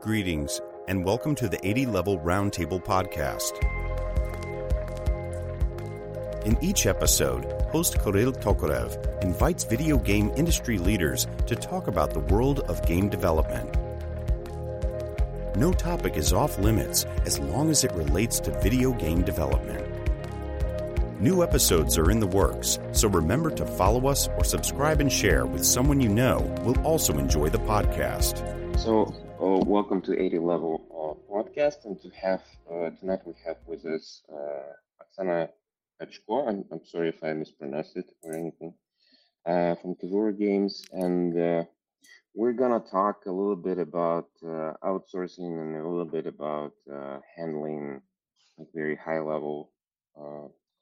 Greetings, and welcome to the 80 Level Roundtable Podcast. In each episode, host Kirill Tokarev invites video game industry leaders to talk about the world of game development. No topic is off limits as long as it relates to video game development. New episodes are in the works, so remember to follow us or subscribe and share with someone you know will also enjoy the podcast. So, uh, welcome to 80 Level uh, Podcast, and to have uh, tonight we have with us uh, Oksana. I'm, I'm sorry if I mispronounced it or anything. Uh, from Kevuru Games, and uh, we're gonna talk a little bit about uh, outsourcing and a little bit about uh, handling like very high level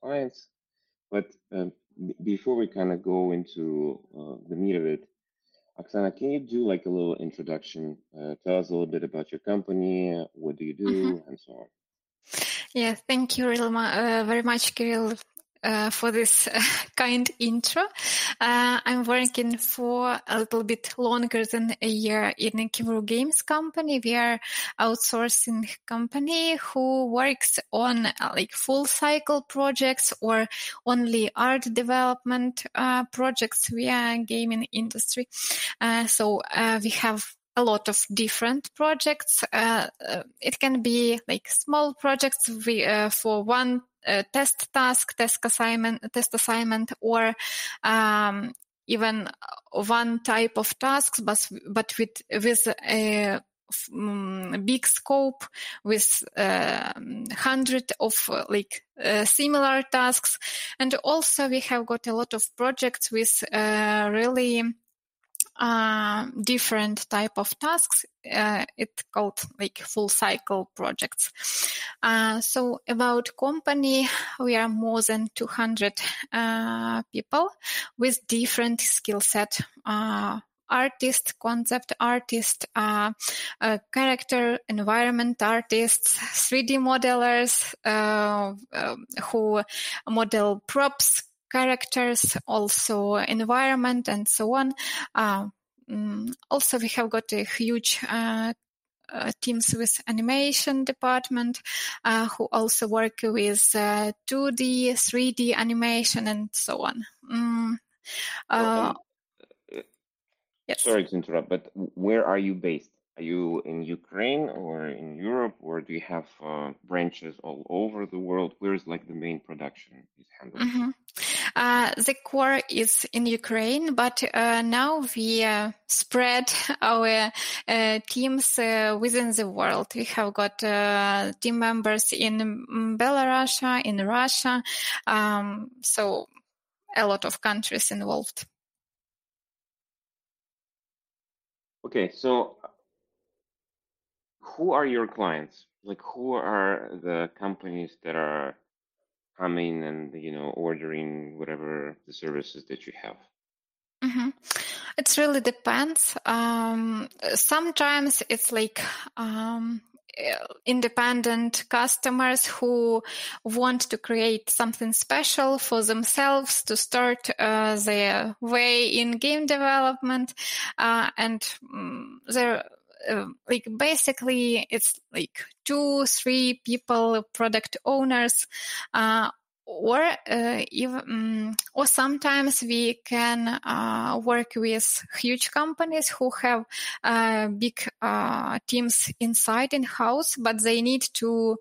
clients. But um, b- before we kind of go into the meat of it, Oksana, can you do like a little introduction? Uh, tell us a little bit about your company, what do you do, Mhm. and so on. Yeah, thank you real uh, very much, Kirill, uh, for this uh, kind intro. Uh, I'm working for a little bit longer than a year in a Kevuru Games company. We are outsourcing company who works on uh, like full cycle projects or only art development uh, projects via gaming industry. So we have a lot of different projects. Uh, it can be like small projects we, uh, for one test task, test assignment, test assignment, or um, even one type of tasks, but but with with a mm, big scope with um, hundred of uh, like uh, similar tasks, and also we have got a lot of projects with uh, really uh, different type of tasks. Uh, it's called like full cycle projects. Uh, so about company, we are more than 200 uh, people with different skill set. Uh, artist, concept artist, uh, character, environment artists, 3D modelers who model props, characters, also environment, and so on. Uh, mm, also, we have got a huge uh, uh, teams with animation department uh, who also work with uh, 2D, 3D animation, and so on. Mm, uh, um, uh, yes. sorry to interrupt, but where are you based? Are you in Ukraine or in Europe, or do you have uh, branches all over the world? Where's like the main production is handled? Mhm. Uh, the core is in Ukraine, but uh, now we uh, spread our uh, teams uh, within the world. We have got uh, team members in Belarus, in Russia, um, so a lot of countries involved. Okay, so who are your clients? Like, who are the companies that are coming and you know ordering whatever the services that you have? hmm It really depends. Um, sometimes it's like um, uh, independent customers who want to create something special for themselves to start uh, their way in game development, uh, and um, they're uh, like basically it's like two, three people, product owners, uh, or uh, even um, or sometimes we can uh, work with huge companies who have uh, big uh, teams inside in house but they need to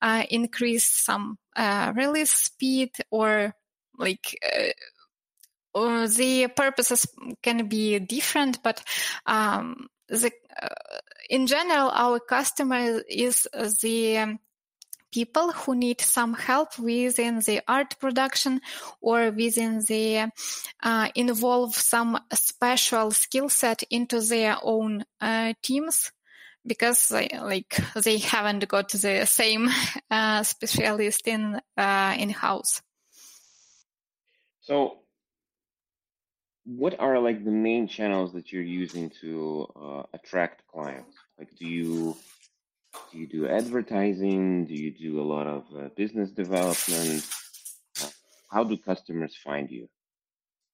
uh, increase some uh, release speed or like the purposes can be different but um, the, uh, in general our customer is the people who need some help within the art production or within the uh, involve some special skill set into their own uh, teams because they, like they haven't got the same uh, specialist in uh, in house. So, what are like the main channels that you're using to uh, attract clients? Like, do you do you do advertising? Do you do a lot of uh, business development? Uh, How do customers find you?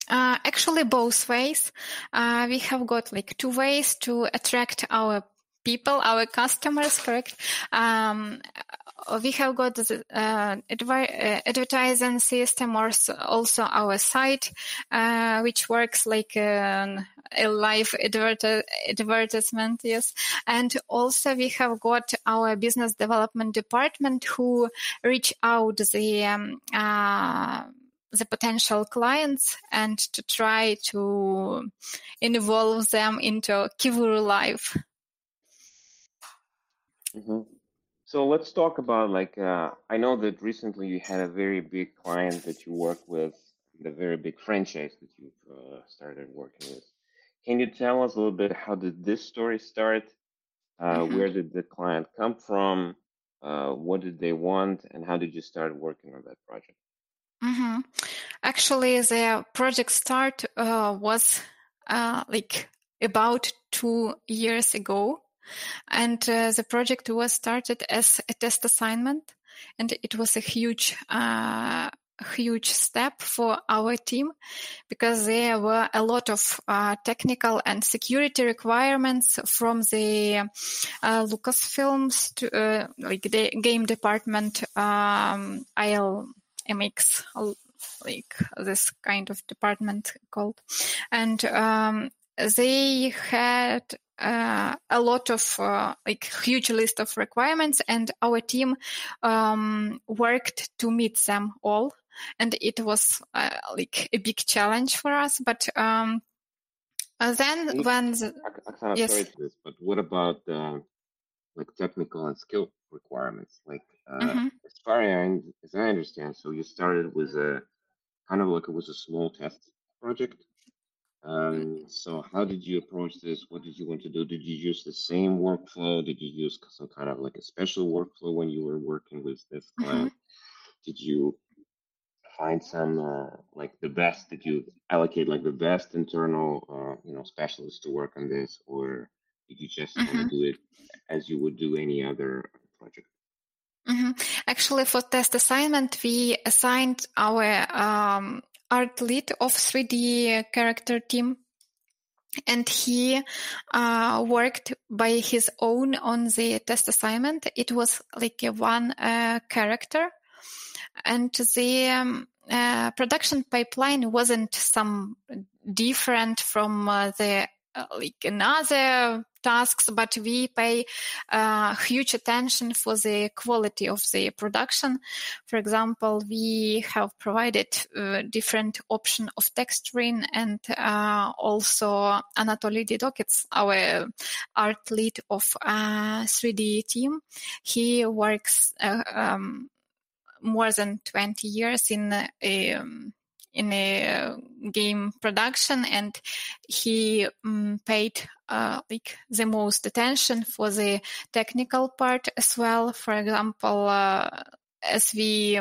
Uh, actually, both ways. Uh, we have got like two ways to attract our people, our customers, correct? Um, we have got the uh, adver- uh, advertising system or also our site, uh, which works like a live adver- advertisement. Yes. And also we have got our business development department who reach out the, um, uh, the potential clients and to try to involve them into Kevuru life. Mm-hmm. So let's talk about like uh, I know that recently you had a very big client that you work with, the very big franchise that you've uh, started working with. Can you tell us a little bit how did this story start? Uh, mm-hmm. Where did the client come from? Uh, what did they want, and how did you start working on that project? Mm-hmm. Actually, the project start uh, was uh, like about two years ago and uh, the project was started as a test assignment, and it was a huge, uh, huge step for our team because there were a lot of uh, technical and security requirements from the uh, Lucasfilms to uh, like the game department, um, ILMX, like this kind of department called, and um, they had uh, a lot of uh, like huge list of requirements and our team um, worked to meet them all and it was uh, like a big challenge for us but um, uh, then when the, Oksana, yes. sorry to this, but what about uh, like technical and skill requirements like uh, mm-hmm. as far as as I understand so you started with a kind of like it was a small test project um, so how did you approach this? What did you want to do? Did you use the same workflow? Did you use some kind of like a special workflow when you were working with this mm-hmm. client? Mm-hmm. Did you find some uh, like the best? Did you allocate like the best internal uh, you know specialists to work on this, or did you just kind of do it as you would do any other project? Mm-hmm. Actually, for test assignment, we assigned our um, art lead of 3D character team. And he uh, worked by his own on the test assignment. It was like one uh, character. And the um, uh, production pipeline wasn't some different from uh, the like another tasks, but we pay uh, huge attention for the quality of the production. For example, we have provided uh, different option of texturing and uh, also Anatoly Didokits, our art lead of 3D uh, team. He works uh, um, more than 20 years in um, in a game production and he um, paid uh, like the most attention for the technical part as well. For example uh, as we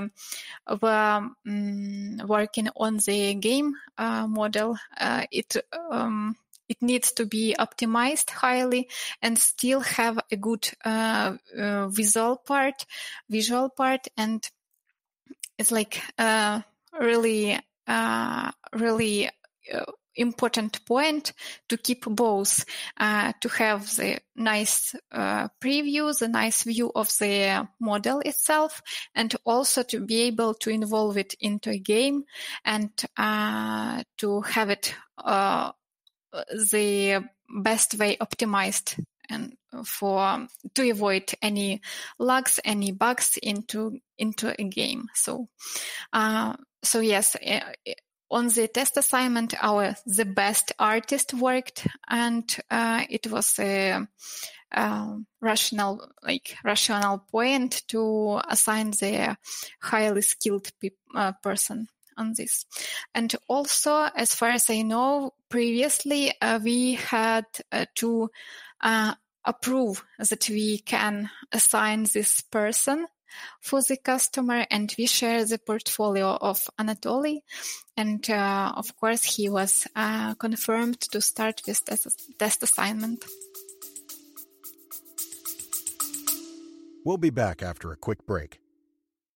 were um, working on the game uh, model uh, it um, it needs to be optimized highly and still have a good uh, uh, visual part visual part and it's like uh, really uh, really important point to keep both uh, to have the nice uh, preview the nice view of the model itself and also to be able to involve it into a game and uh, to have it uh, the best way optimized and for to avoid any lags any bugs into into a game. So so yes, eh, eh, on the test assignment, our the best artist worked, and uh, it was a, a, rational, like rational point to assign the highly skilled pe- uh, person on this. And also, as far as I know, previously uh, we had uh, to uh, approve that we can assign this person for the customer and we share the portfolio of Anatoly. And uh, of course, he was uh, confirmed to start with test, test assignment. We'll be back after a quick break.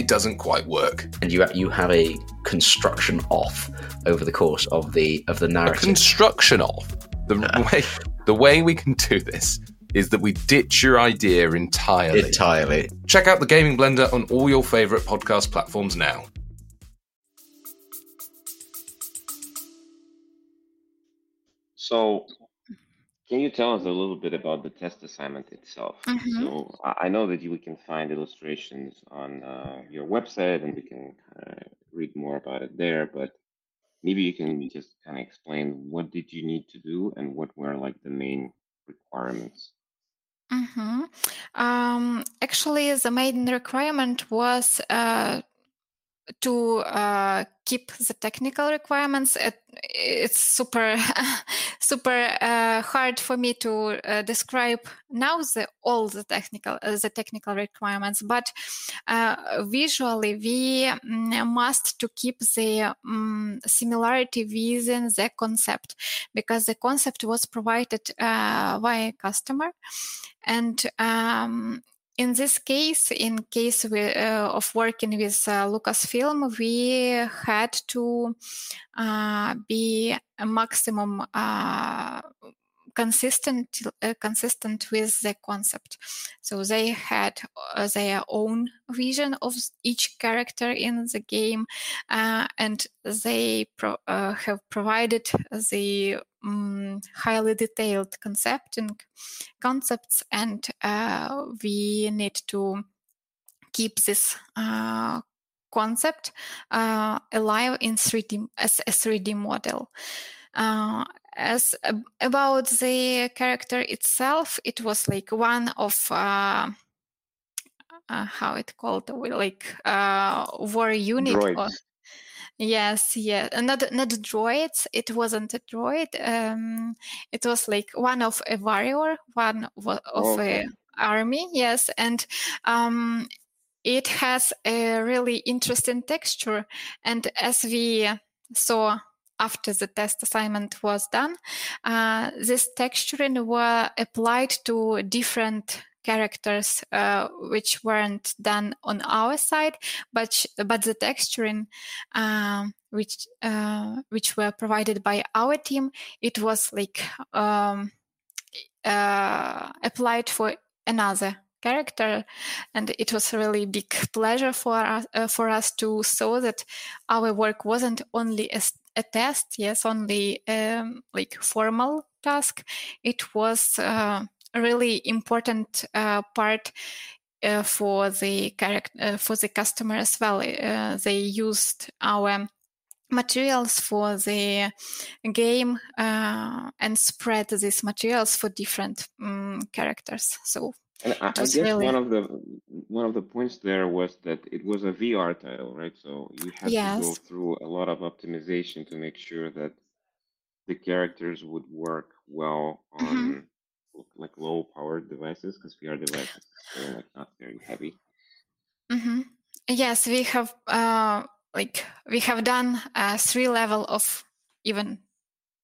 it doesn't quite work. And you you have a construction off over the course of the of the A narrative. construction off. The way the way we can do this is that we ditch your idea entirely. Entirely. Check out the Gaming Blender on all your favorite podcast platforms now. So, can you tell us a little bit about the test assignment itself? Mhm. So, I know that you, we can find illustrations on uh, your website and we can uh, read more about it there, but maybe you can just kind of explain what did you need to do and what were like the main requirements. hmm Um, actually, the main requirement was uh, to uh, keep the technical requirements. It, it's super, super uh, hard for me to uh, describe now the all the technical uh, the technical requirements, but uh, visually we mm, must to keep the um, similarity within the concept because the concept was provided uh, by a customer and um, in this case, in case we, uh, of working with uh, Lucasfilm, we had to uh, be a maximum uh, consistent uh, consistent with the concept. So they had uh, their own vision of each character in the game, uh, and they pro- uh, have provided the um, highly detailed concepting concepts, and uh, we need to keep this uh, concept alive in 3D as a 3D model. Uh, as about the character itself, it was like one of uh, uh, how it called like uh, war unit or. Yes, yeah, uh, not not droids. It wasn't a droid. Um, it was like one of a warrior, one of Okay. a army. Yes, and um, it has a really interesting texture. And as we saw after the test assignment was done, uh, this texturing were applied to different characters uh, which weren't done on our side but but the texturing um, which uh, which were provided by our team it was like um, uh, applied for another character. And it was a really big pleasure for us uh, for us to saw that our work wasn't only a test yes only um, like formal task. It was uh, a really important uh, part uh, for the character uh, for the customer as well. Uh, they used our materials for the game uh, and spread these materials for different um, characters. So And I, I guess really- one of the one of the points there was that it was a VR title, right? So you had to go through a lot of optimization to make sure that the characters would work well on Mhm. like low powered devices because VR devices are like not very heavy. Mm-hmm. Yes, we have uh, like we have done uh, three level of even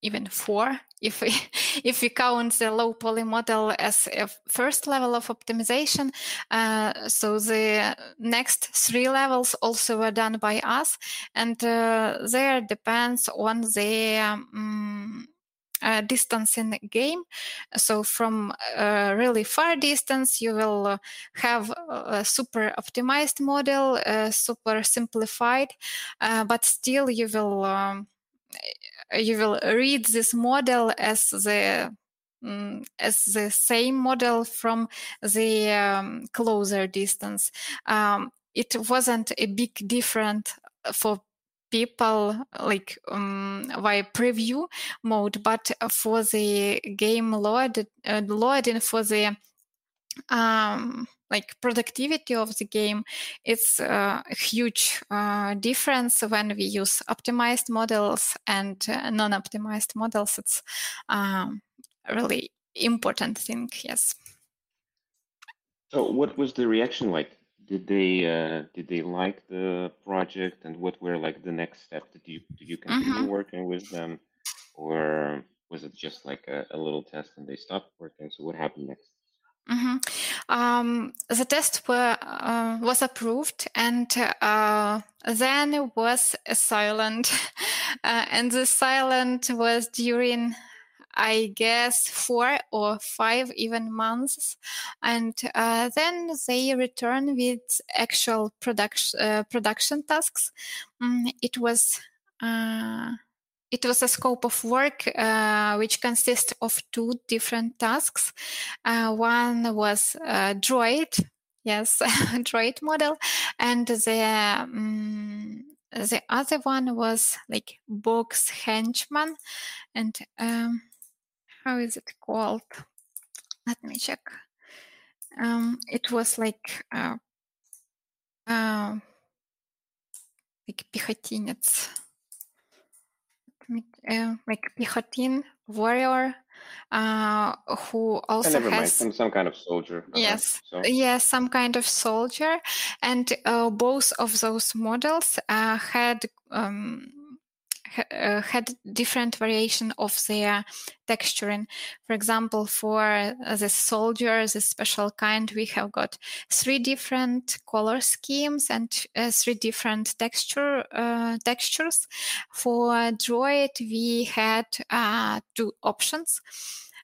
even four if we if we count the low poly model as a first level of optimization. Uh, so the next three levels also were done by us, and uh, there depends on the um, uh, distance in the game. So from a really far distance, you will uh, have a super optimized model, uh, super simplified, uh, but still you will um, you will read this model as the mm, as the same model from the um, closer distance. Um, it wasn't a big difference for people like um, via preview mode, but for the game load uh, loading for the um, like productivity of the game, it's uh, a huge uh, difference when we use optimized models and uh, non-optimized models. It's um, really important thing. Yes. So, what was the reaction like? Did they uh, did they like the project, and what were like the next steps? Did you did you continue Mhm. working with them, or was it just like a, a little test and they stopped working? So, what happened next? Mhm. Um, the test were, uh, was approved, and uh, then was a silent, uh, and the silent was during, I guess, four or five even months, and uh, then they return with actual production uh, production tasks. Mm, it was it was a scope of work uh, which consists of two different tasks. Uh, one was uh, Droid, yes, Droid model, and the um, the other one was like box henchman, and um, how is it called? Let me check. Um, it was like uh, uh, like pichotinets uh, like Pichotin warrior uh, who also never mind. has Some some kind of soldier. Yes So, yes some kind of soldier and uh, both of those models uh, had um, uh, had different variation of their texturing for example for the soldier the special kind we have got three different color schemes and uh, three different texture uh, textures. For droid we had uh, two options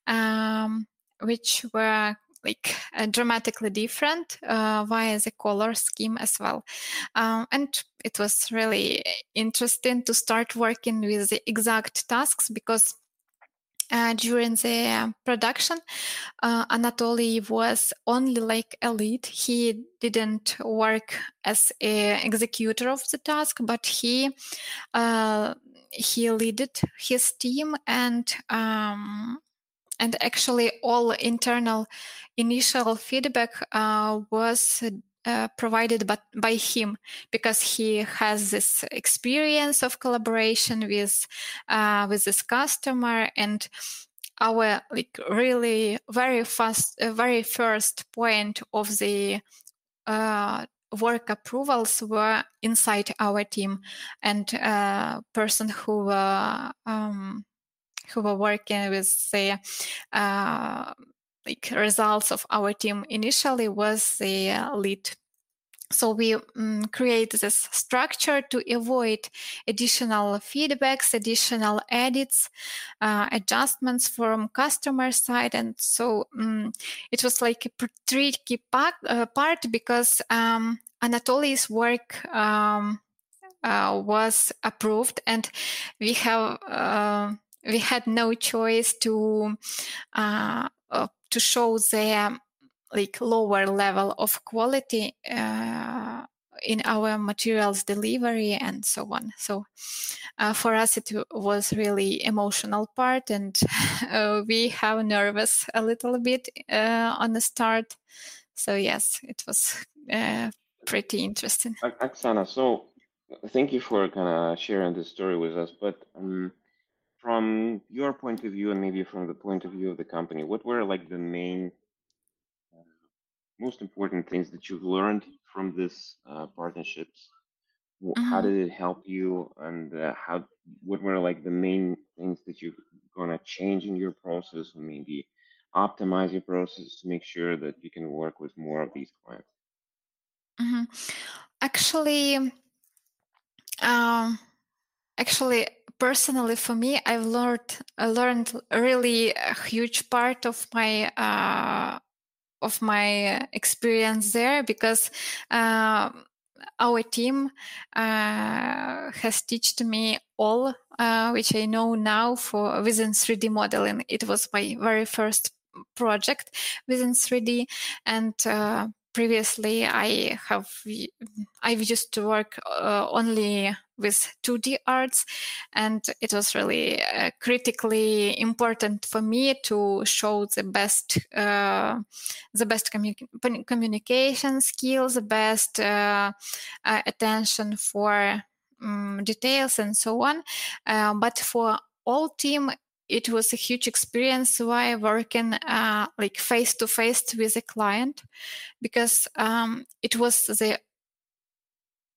um, which were like uh, dramatically different uh, via the color scheme as well. Um, and it was really interesting to start working with the exact tasks because uh, during the production, uh, Anatoly was only like a lead. He didn't work as a executor of the task, but he uh, he leaded his team and um, and actually all internal initial feedback uh, was uh, provided by him because he has this experience of collaboration with uh, with this customer and our like really very fast uh, very first point of the uh, work approvals were inside our team. And uh, person who um, who were working with the uh, like results of our team initially was the uh, lead. So we um, create this structure to avoid additional feedbacks additional edits uh, adjustments from customer side. And so um, it was like a tricky part, uh, part because um, anatoly's work um, uh, was approved and we have uh, we had no choice to uh, to show the like lower level of quality uh, in our materials delivery and so on so uh, for us it was really emotional part and uh, we have nervous a little bit uh, on the start so yes it was uh, pretty interesting Oksana, so thank you for kind of sharing this story with us. But um, from your point of view, and maybe from the point of view of the company, what were like the main, uh, most important things that you've learned from this uh, partnerships? Mm-hmm. How did it help you, and uh, how? What were like the main things that you're gonna change in your process, or maybe optimize your process to make sure that you can work with more of these clients? Mm-hmm. Actually, um, actually, personally, for me, I've learned I learned really a huge part of my uh, of my experience there because uh, our team uh, has taught me all uh, which I know now for within 3D modeling. It was my very first project within 3D, and uh, previously I have I've used to work uh, only with 2D arts, and it was really uh, critically important for me to show the best uh, the best commu- communication skills, the best uh, uh, attention for um, details, and so on. Uh, but for all team it was a huge experience why working uh, like face to face with a client because um, it was the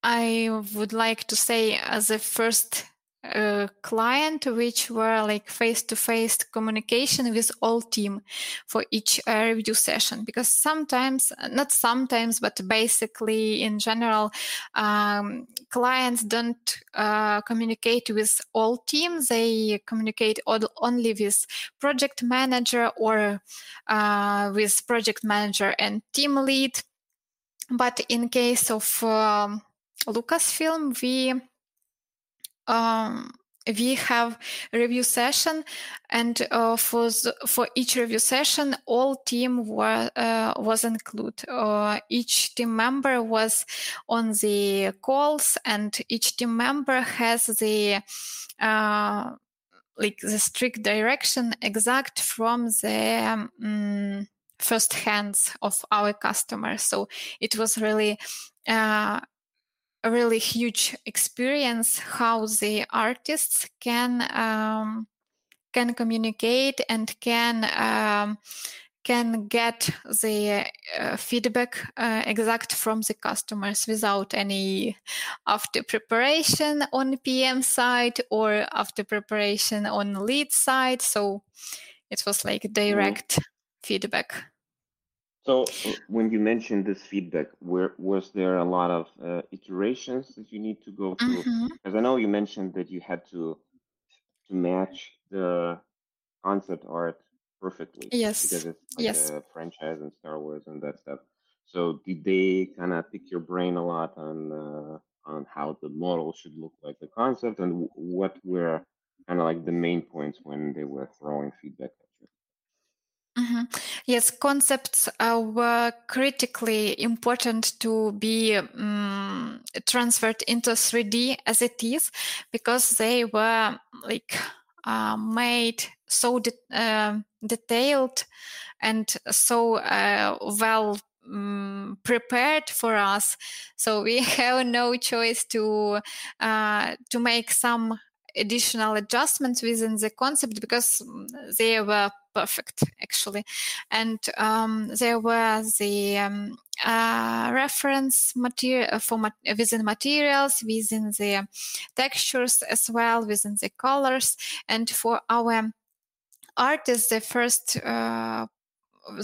I would like to say as a first uh, client which were like face-to-face communication with all team for each uh, review session. Because sometimes not sometimes but basically in general um, clients don't uh, communicate with all teams they communicate all, only with project manager or uh, with project manager and team lead. But in case of um, lucasfilm we um, we have review session and uh, for the, for each review session all team were uh, was included uh, each team member was on the calls and each team member has the uh, like the strict direction exact from the um, first hands of our customers so it was really uh, a really huge experience how the artists can um, can communicate and can um, can get the uh, feedback uh, exact from the customers without any after preparation on PM side or after preparation on lead side. So it was like direct mm-hmm. feedback. So uh, when you mentioned this feedback, where was there a lot of uh, iterations that you need to go through? Mm-hmm. Because I know you mentioned that you had to to match the concept art perfectly. Yes. Because it's like yes. a franchise and Star Wars and that stuff. So did they kind of pick your brain a lot on uh, on how the model should look like, the concept, and what were kind of like the main points when they were throwing feedback at you? Mm-hmm. Yes, concepts were critically important to be um, transferred into 3D as it is because they were like uh, made so de- uh, detailed and so uh, well um, prepared for us. So we have no choice to uh, to make some additional adjustments within the concept because they were perfect actually. And um, there were the um, uh, reference material for mat- within materials within the textures as well within the colors. And for our artists the first uh,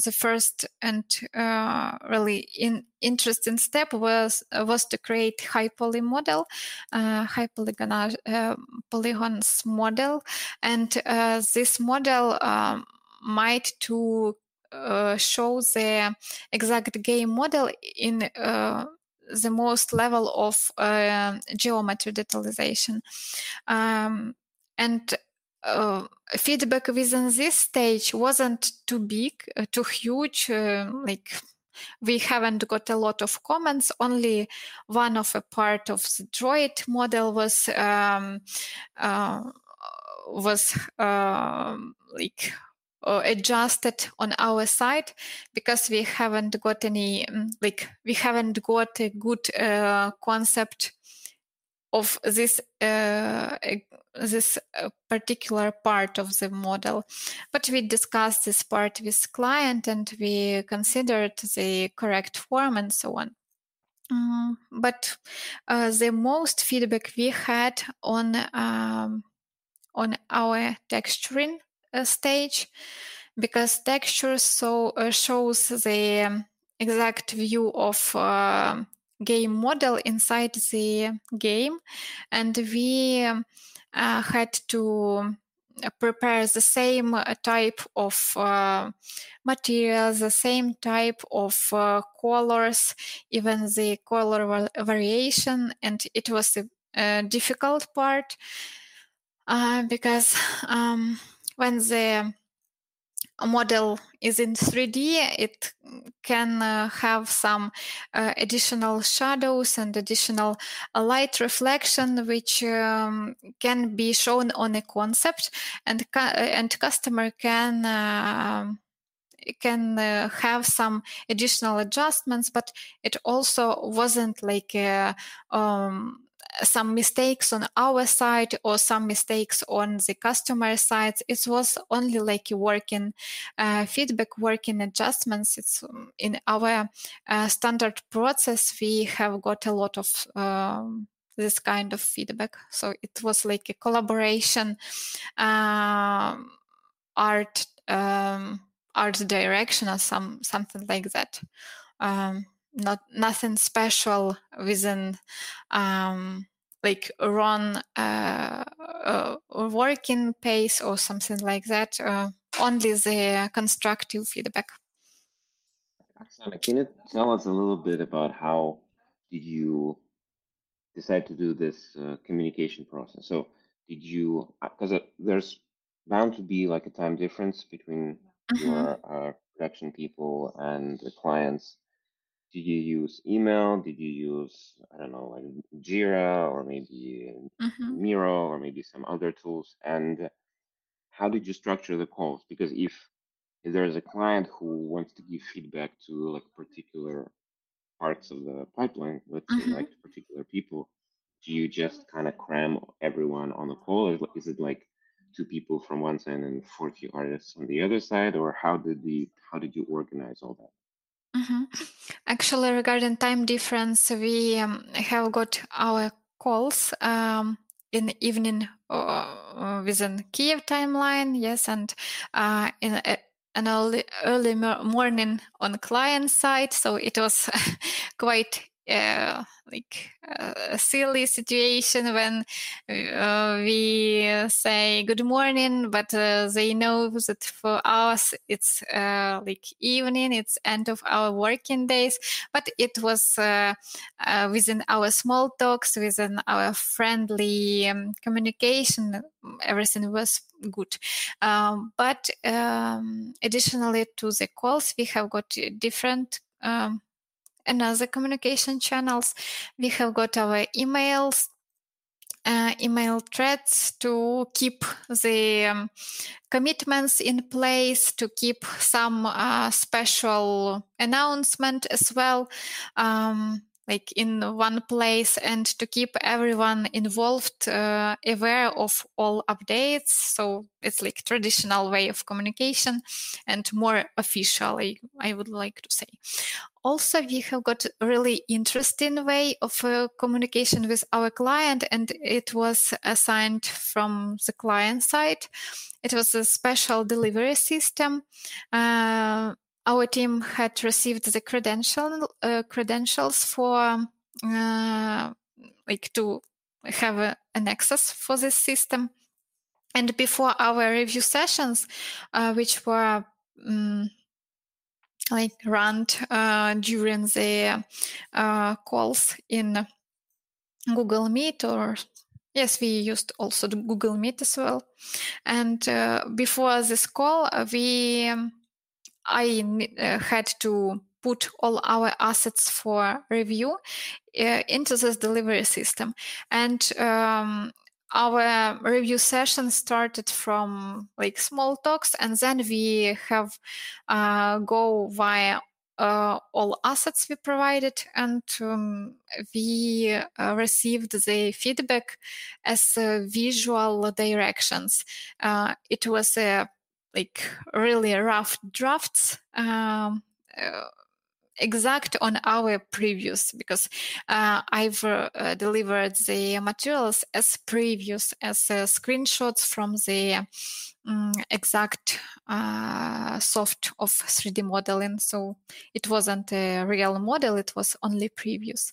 the first and uh, really in, interesting step was uh, was to create high poly model, uh, high polygon uh, polygons model, and uh, this model um, might to uh, show the exact game model in the most level of geometry detalization. Um, and uh, feedback within this stage wasn't too big, uh, too huge. Uh, like we haven't got a lot of comments. Only one of a part of the droid model was um, uh, was um, like uh, adjusted on our side because we haven't got any mm, like we haven't got a good uh, concept of this uh, this uh, particular part of the model. But we discussed this part with client and we considered the correct form and so on. Um, but uh, the most feedback we had on um, on our texturing stage because texture so uh, shows the exact view of uh, game model inside the game. And we uh, had to uh, prepare the same uh, type of uh, materials, the same type of uh, colors, even the color variation, and it was a, a difficult part uh, because um, when the model is in 3D, it can uh, have some uh, additional shadows and additional uh, light reflection, which um, can be shown on a concept, and and customer can um, can uh, have some additional adjustments, but it also wasn't like a, um, some mistakes on our side or some mistakes on the customer side. It was only like working uh, feedback, working adjustments. It's um, in our uh, standard process. We have got a lot of um, this kind of feedback. So it was like a collaboration, um, art, um, art direction or some something like that. Um, not nothing special within um, like run uh, uh, working pace or something like that. Uh, only the constructive feedback. Oksana, can you tell us a little bit about how did you decide to do this uh, communication process? So did you because uh, there's bound to be like a time difference between mm-hmm. your uh, production people and the clients did you use email? Did you use i don't know like jira or maybe mm-hmm. miro or maybe some other tools? And how did you structure the calls? Because if, if there's a client who wants to give feedback to like particular parts of the pipeline let's mm-hmm. say like particular people do you just kind of cram everyone on the call? Or is it like two people from one side and 40 artists on the other side? Or how did the how did you organize all that Mm-hmm. Actually, regarding time difference, we um, have got our calls um, in the evening uh, within Kiev timeline, yes, and uh, in uh, an early early morning on client side. So it was quite uh, like a silly situation when uh, we say good morning, but uh, they know that for us it's uh, like evening, it's end of our working days. But it was uh, uh, within our small talks, within our friendly um, communication, everything was good. Um, but um, additionally to the calls, we have got different um, another communication channels. We have got our emails, uh, email threads to keep the um, commitments in place, to keep some uh, special announcement as well. Um, like in one place and to keep everyone involved uh, aware of all updates. So it's like traditional way of communication and more official I, I would like to say. Also we have got really interesting way of uh, communication with our client and it was assigned from the client side. It was a special delivery system uh, our team had received the credential uh, credentials for uh, like to have a, an access for this system. And before our review sessions uh, which were um, like run uh, during the uh, calls in google meet or yes we used also google meet as well. And uh, before this call we um, I uh, had to put all our assets for review uh, into this delivery system. And um, our review session started from like small talks, and then we have uh, go via uh, all assets we provided, and um, we uh, received the feedback as uh, visual directions. Uh, it was a like really rough drafts um, uh, exact on our previews because uh, I've uh, delivered the materials as previews as uh, screenshots from the um, exact uh, soft of 3D modeling. So it wasn't a real model; it was only previews,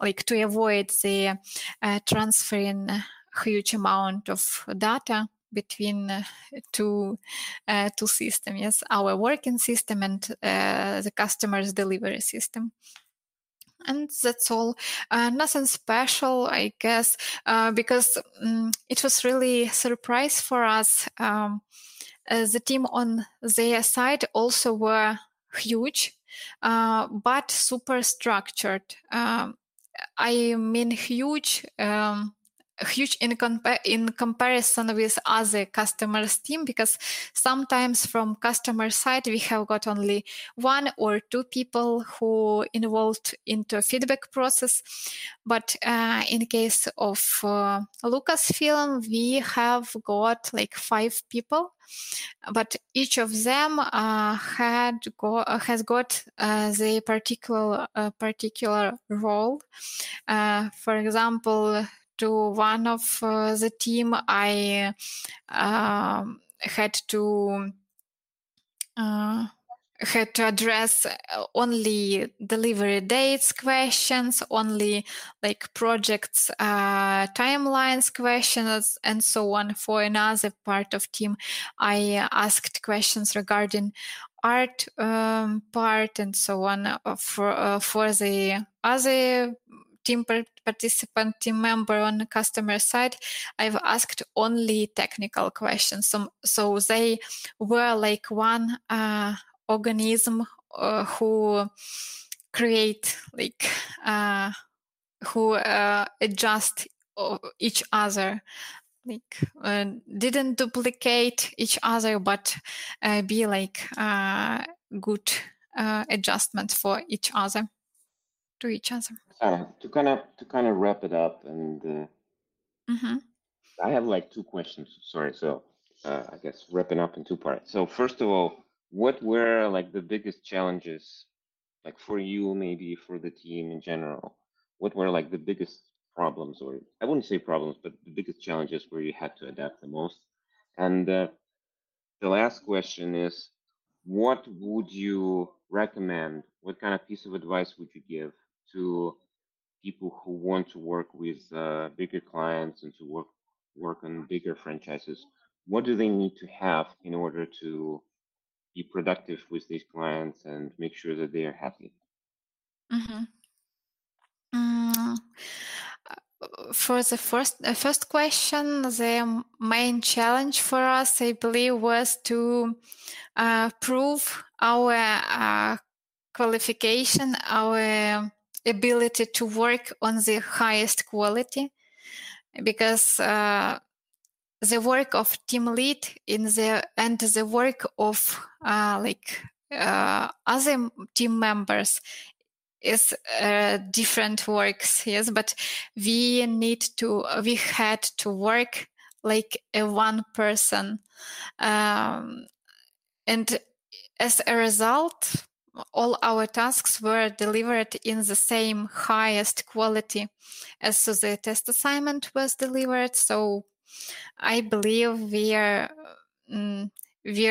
like to avoid the uh, transferring huge amount of data between uh, two uh, two systems yes our working system and uh, the customer's delivery system and that's all uh, nothing special i guess uh, because um, it was really surprise for us um, uh, the team on their side also were huge, but super structured. Um, I mean, huge. Um, huge in, compa- in comparison with other customers team because sometimes from customer side we have got only one or two people who involved into feedback process but uh, in case of uh, lucasfilm we have got like five people but each of them uh, had go, has got uh, the particular uh, particular role. Uh, for example, to one of uh, the team, I uh, had to uh, had to address only delivery dates questions, only like projects uh, timelines questions, and so on. For another part of team, I asked questions regarding art um, part and so on. For uh, for the other team participant, team member on the customer side, I've asked only technical questions. So, so they were like one uh, organism uh, who create like uh, who uh, adjust each other like uh, didn't duplicate each other but uh, be like uh, good uh, adjustment for each other to each other uh, to kind of to kind of wrap it up and uh, mm-hmm. i have like two questions sorry so uh, i guess wrapping up in two parts. So first of all what were like the biggest challenges like for you maybe for the team in general? What were like the biggest problems or i wouldn't say problems but the biggest challenges where you had to adapt the most? And uh, the last question is what would you recommend what kind of piece of advice would you give to people who want to work with uh, bigger clients and to work work on bigger franchises what do they need to have in order to be productive with these clients and make sure that they are happy mm-hmm. mm, for the first uh, first question the main challenge for us i believe was to uh, prove our uh, qualification our ability to work on the highest quality because uh, the work of team lead in the and the work of uh, like uh, other team members is uh, different works yes but we need to we had to work like a one person. Um, and as a result all our tasks were delivered in the same highest quality as the test assignment was delivered. So I believe we are um, we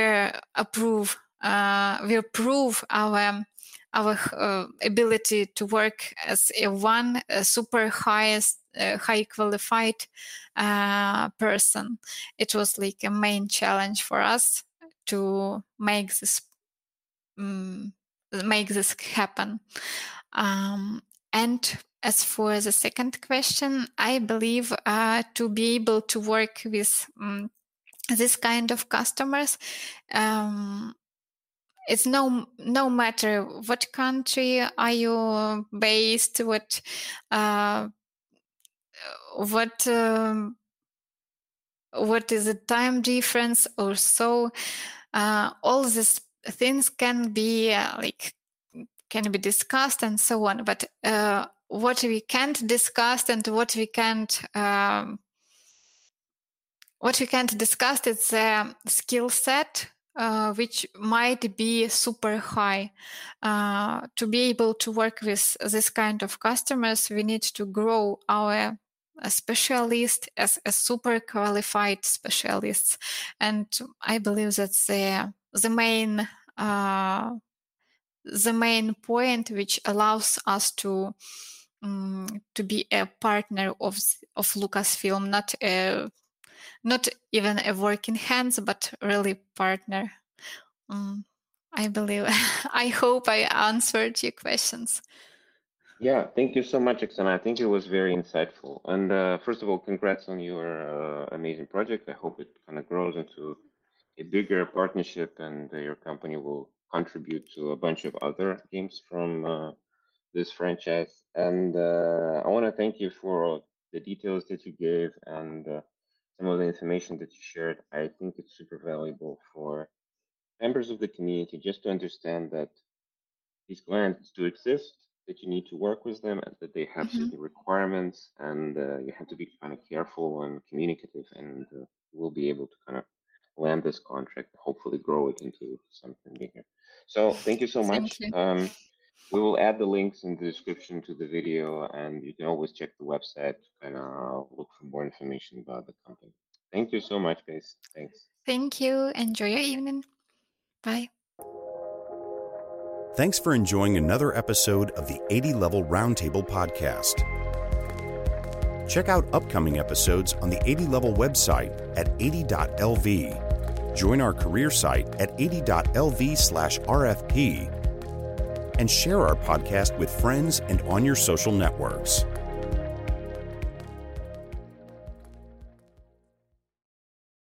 approve uh, we approve our our uh, ability to work as a one a super highest uh, high qualified uh, person. It was like a main challenge for us to make this um, make this happen. Um, and as for the second question, I believe uh, to be able to work with um, this kind of customers, um, it's no no matter what country are you based, what uh, what um, what is the time difference or so. Uh, all these things can be uh, like can be discussed and so on but uh, what we can't discuss and what we can't um, what we can't discuss is the skill set uh, which might be super high. Uh, to be able to work with this kind of customers, we need to grow our specialist as a super qualified specialists. And I believe that's the the main uh, the main point which allows us to um, to be a partner of of Lucasfilm, not a not even a working hands, but really partner. Um, I believe. I hope I answered your questions. Yeah, thank you so much, Oksana. I think it was very insightful. And uh, first of all, congrats on your uh, amazing project. I hope it kind of grows into a bigger partnership, and your company will contribute to a bunch of other games from uh, this franchise. And uh, I want to thank you for the details that you gave and uh, some of the information that you shared. I think it's super valuable for members of the community just to understand that these grants do exist, that you need to work with them, and that they have mm-hmm. certain requirements, and uh, you have to be kind of careful and communicative, and uh, we'll be able to kind of land this contract, hopefully grow it into something bigger. So thank you so much. You. Um, we will add the links in the description to the video, and you can always check the website to kind of look for more information about the company. Thank you so much, guys. Thanks. Thank you. Enjoy your evening. Bye. Thanks for enjoying another episode of the 80 Level Roundtable podcast. Check out upcoming episodes on the 80 Level website at 80.lv. Join our career site at 80.lv slash RFP and share our podcast with friends and on your social networks.